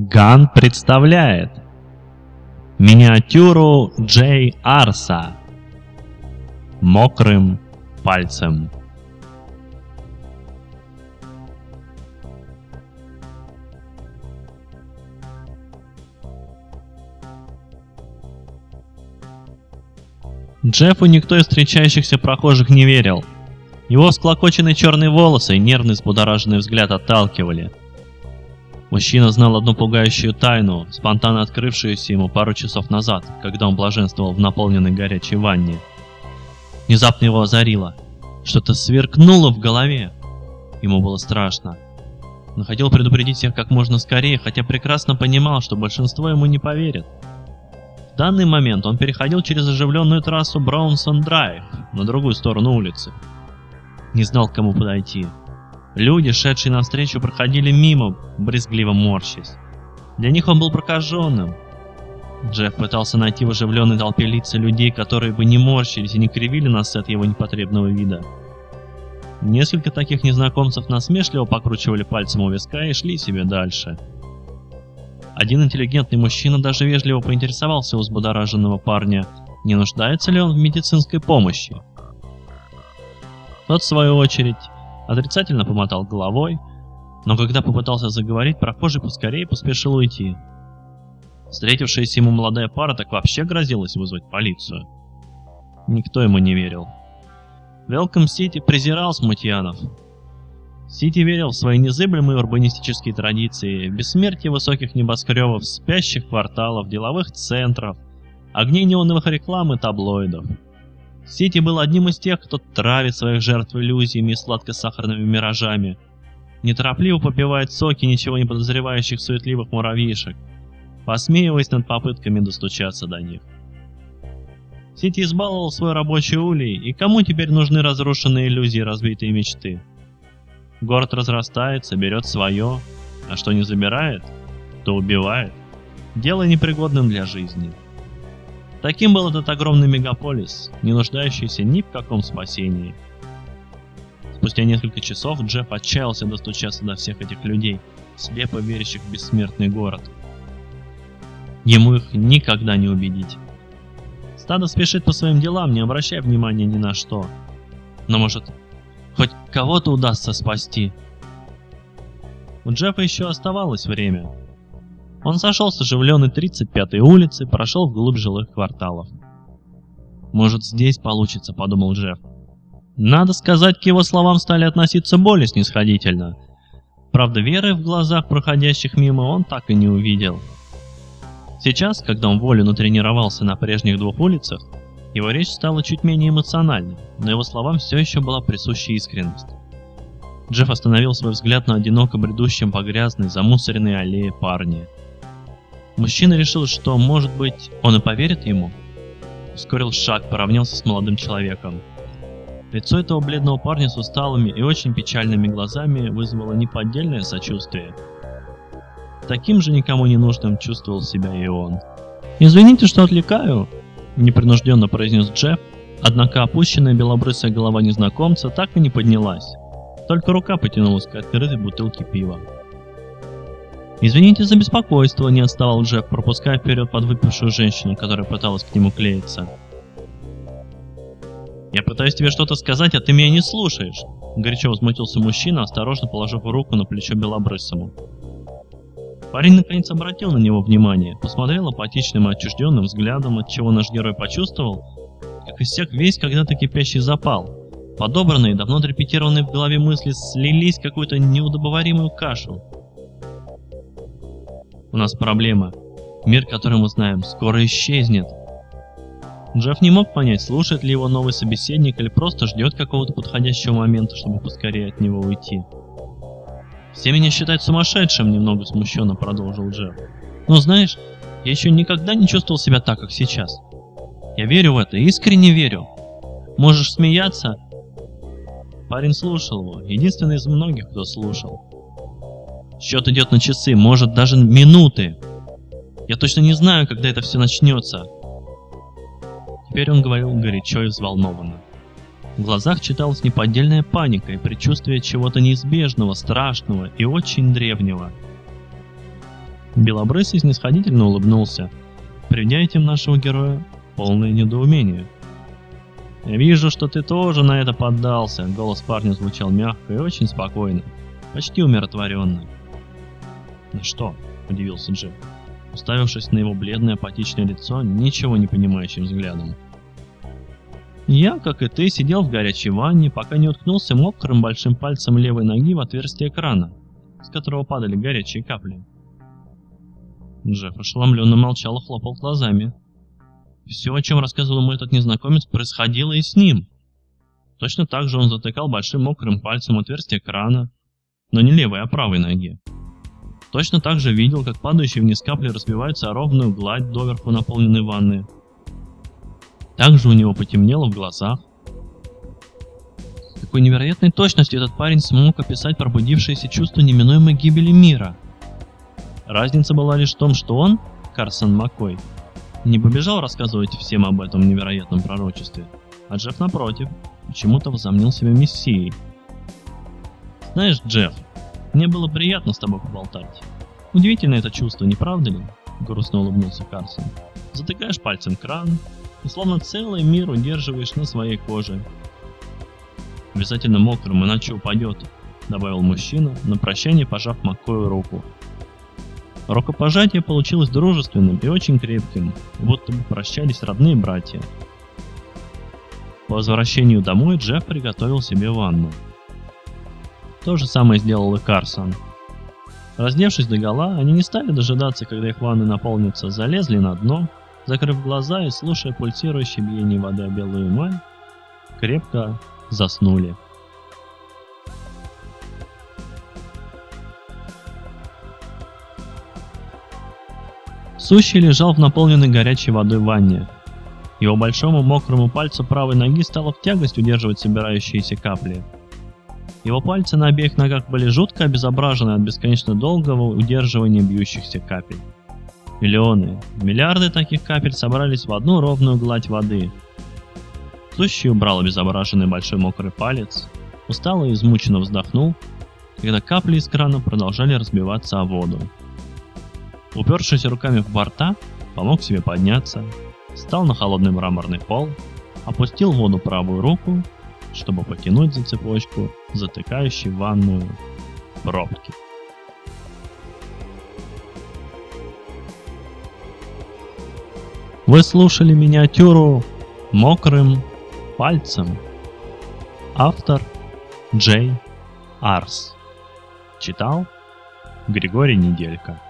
Ган представляет миниатюру Джей Арса мокрым пальцем. Джеффу никто из встречающихся прохожих не верил. Его всклокоченные черные волосы и нервный взбудораженный взгляд отталкивали. Мужчина знал одну пугающую тайну, спонтанно открывшуюся ему пару часов назад, когда он блаженствовал в наполненной горячей ванне. Внезапно его озарило. Что-то сверкнуло в голове. Ему было страшно. Он хотел предупредить всех как можно скорее, хотя прекрасно понимал, что большинство ему не поверит. В данный момент он переходил через оживленную трассу Браунсон-Драйв на другую сторону улицы. Не знал, к кому подойти. Люди, шедшие навстречу, проходили мимо, брезгливо морщась. Для них он был прокаженным. Джефф пытался найти в оживленной толпе лица людей, которые бы не морщились и не кривили нас от его непотребного вида. Несколько таких незнакомцев насмешливо покручивали пальцем у виска и шли себе дальше. Один интеллигентный мужчина даже вежливо поинтересовался у взбудораженного парня, не нуждается ли он в медицинской помощи. Тот, в свою очередь, отрицательно помотал головой, но когда попытался заговорить, прохожий поскорее поспешил уйти. Встретившаяся ему молодая пара так вообще грозилась вызвать полицию. Никто ему не верил. Велком Сити презирал смутьянов. Сити верил в свои незыблемые урбанистические традиции, бессмертие высоких небоскребов, спящих кварталов, деловых центров, огней неоновых реклам и таблоидов. Сити был одним из тех, кто травит своих жертв иллюзиями и сладко-сахарными миражами, неторопливо попивает соки ничего не подозревающих суетливых муравьишек, посмеиваясь над попытками достучаться до них. Сити избаловал свой рабочий улей, и кому теперь нужны разрушенные иллюзии и разбитые мечты? Город разрастается, берет свое, а что не забирает, то убивает, делая непригодным для жизни. Таким был этот огромный мегаполис, не нуждающийся ни в каком спасении. Спустя несколько часов Джефф отчаялся достучаться до всех этих людей, слепо верящих в бессмертный город. Ему их никогда не убедить. Стадо спешит по своим делам, не обращая внимания ни на что. Но может, хоть кого-то удастся спасти. У Джеффа еще оставалось время. Он сошел с оживленной 35-й улицы, прошел вглубь жилых кварталов. «Может, здесь получится», — подумал Джефф. Надо сказать, к его словам стали относиться более снисходительно. Правда, веры в глазах проходящих мимо он так и не увидел. Сейчас, когда он волю натренировался на прежних двух улицах, его речь стала чуть менее эмоциональной, но его словам все еще была присуща искренность. Джефф остановил свой взгляд на одиноко бредущем по грязной, замусоренной аллее парне. Мужчина решил, что, может быть, он и поверит ему. Ускорил шаг, поравнялся с молодым человеком. Лицо этого бледного парня с усталыми и очень печальными глазами вызвало неподдельное сочувствие. Таким же никому не нужным чувствовал себя и он. «Извините, что отвлекаю», — непринужденно произнес Джефф, однако опущенная белобрысая голова незнакомца так и не поднялась. Только рука потянулась к открытой бутылке пива. «Извините за беспокойство», — не отставал Джефф, пропуская вперед подвыпившую женщину, которая пыталась к нему клеиться. «Я пытаюсь тебе что-то сказать, а ты меня не слушаешь!» Горячо возмутился мужчина, осторожно положив руку на плечо белобрысому. Парень наконец обратил на него внимание, посмотрел апатичным и отчужденным взглядом, от чего наш герой почувствовал, как иссяк весь когда-то кипящий запал. Подобранные, давно отрепетированные в голове мысли слились в какую-то неудобоваримую кашу. У нас проблема. Мир, который мы знаем, скоро исчезнет. Джефф не мог понять, слушает ли его новый собеседник или просто ждет какого-то подходящего момента, чтобы поскорее от него уйти. «Все меня считают сумасшедшим», — немного смущенно продолжил Джефф. «Но знаешь, я еще никогда не чувствовал себя так, как сейчас. Я верю в это, искренне верю. Можешь смеяться?» Парень слушал его, единственный из многих, кто слушал. Счет идет на часы, может даже минуты. Я точно не знаю, когда это все начнется. Теперь он говорил горячо и взволнованно. В глазах читалась неподдельная паника и предчувствие чего-то неизбежного, страшного и очень древнего. Белобрысый снисходительно улыбнулся, приведя этим нашего героя полное недоумение. «Я вижу, что ты тоже на это поддался», — голос парня звучал мягко и очень спокойно, почти умиротворенно. «На что?» — удивился Джек, уставившись на его бледное апатичное лицо ничего не понимающим взглядом. Я, как и ты, сидел в горячей ванне, пока не уткнулся мокрым большим пальцем левой ноги в отверстие крана, с которого падали горячие капли. Джефф ошеломленно молчал и хлопал глазами. Все, о чем рассказывал ему этот незнакомец, происходило и с ним. Точно так же он затыкал большим мокрым пальцем отверстие крана, но не левой, а правой ноге. Точно так же видел, как падающие вниз капли разбиваются о ровную гладь доверху наполненной ванны, также у него потемнело в глазах. С какой невероятной точностью этот парень смог описать пробудившееся чувство неминуемой гибели мира. Разница была лишь в том, что он, Карсон Маккой, не побежал рассказывать всем об этом невероятном пророчестве, а Джефф, напротив, почему-то возомнил себя мессией. «Знаешь, Джефф, мне было приятно с тобой поболтать. Удивительно это чувство, не правда ли?» — грустно улыбнулся Карсон. «Затыкаешь пальцем кран, и словно целый мир удерживаешь на своей коже. Обязательно мокрым, иначе упадет, добавил мужчина, на прощание пожав Маккою руку. Рукопожатие получилось дружественным и очень крепким, будто бы прощались родные братья. По возвращению домой Джефф приготовил себе ванну. То же самое сделал и Карсон. Раздевшись до гола, они не стали дожидаться, когда их ванны наполнятся, залезли на дно закрыв глаза и слушая пульсирующее биение воды о белую эмаль, крепко заснули. Сущий лежал в наполненной горячей водой ванне. Его большому мокрому пальцу правой ноги стало в тягость удерживать собирающиеся капли. Его пальцы на обеих ногах были жутко обезображены от бесконечно долгого удерживания бьющихся капель. Миллионы, миллиарды таких капель собрались в одну ровную гладь воды. Сущий убрал обезображенный большой мокрый палец, устало и измученно вздохнул, когда капли из крана продолжали разбиваться о воду. Упершись руками в борта, помог себе подняться, встал на холодный мраморный пол, опустил в воду правую руку, чтобы потянуть за цепочку, затыкающей ванную пробки. Вы слушали миниатюру «Мокрым пальцем». Автор Джей Арс. Читал Григорий Неделька.